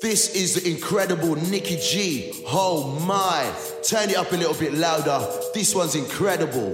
This is the incredible Nicky G. Oh my. Turn it up a little bit louder. This one's incredible.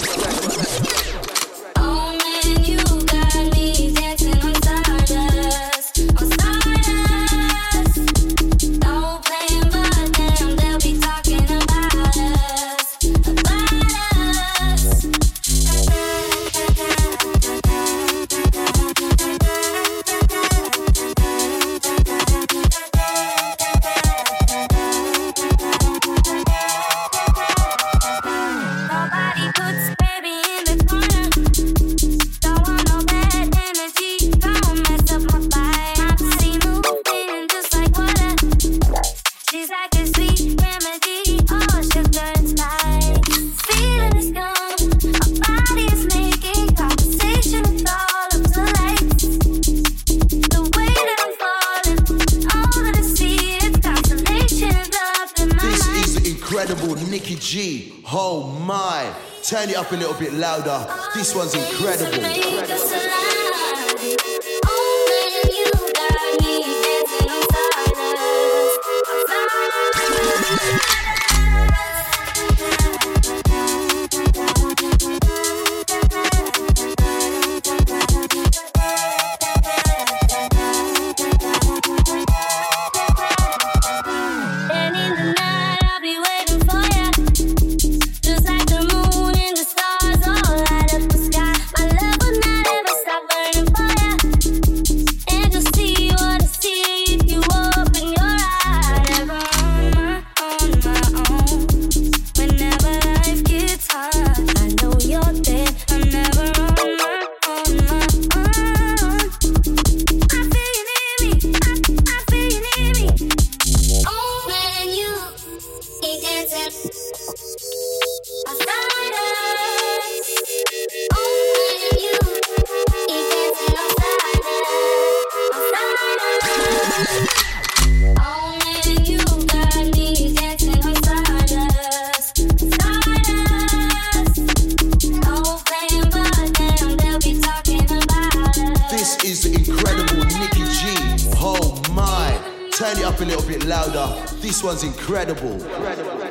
incredible Nicky G. Oh my. Turn it up a little bit louder. This one's incredible. This is the incredible Nicky G. Oh my. Turn it up a little bit louder. This one's incredible. incredible.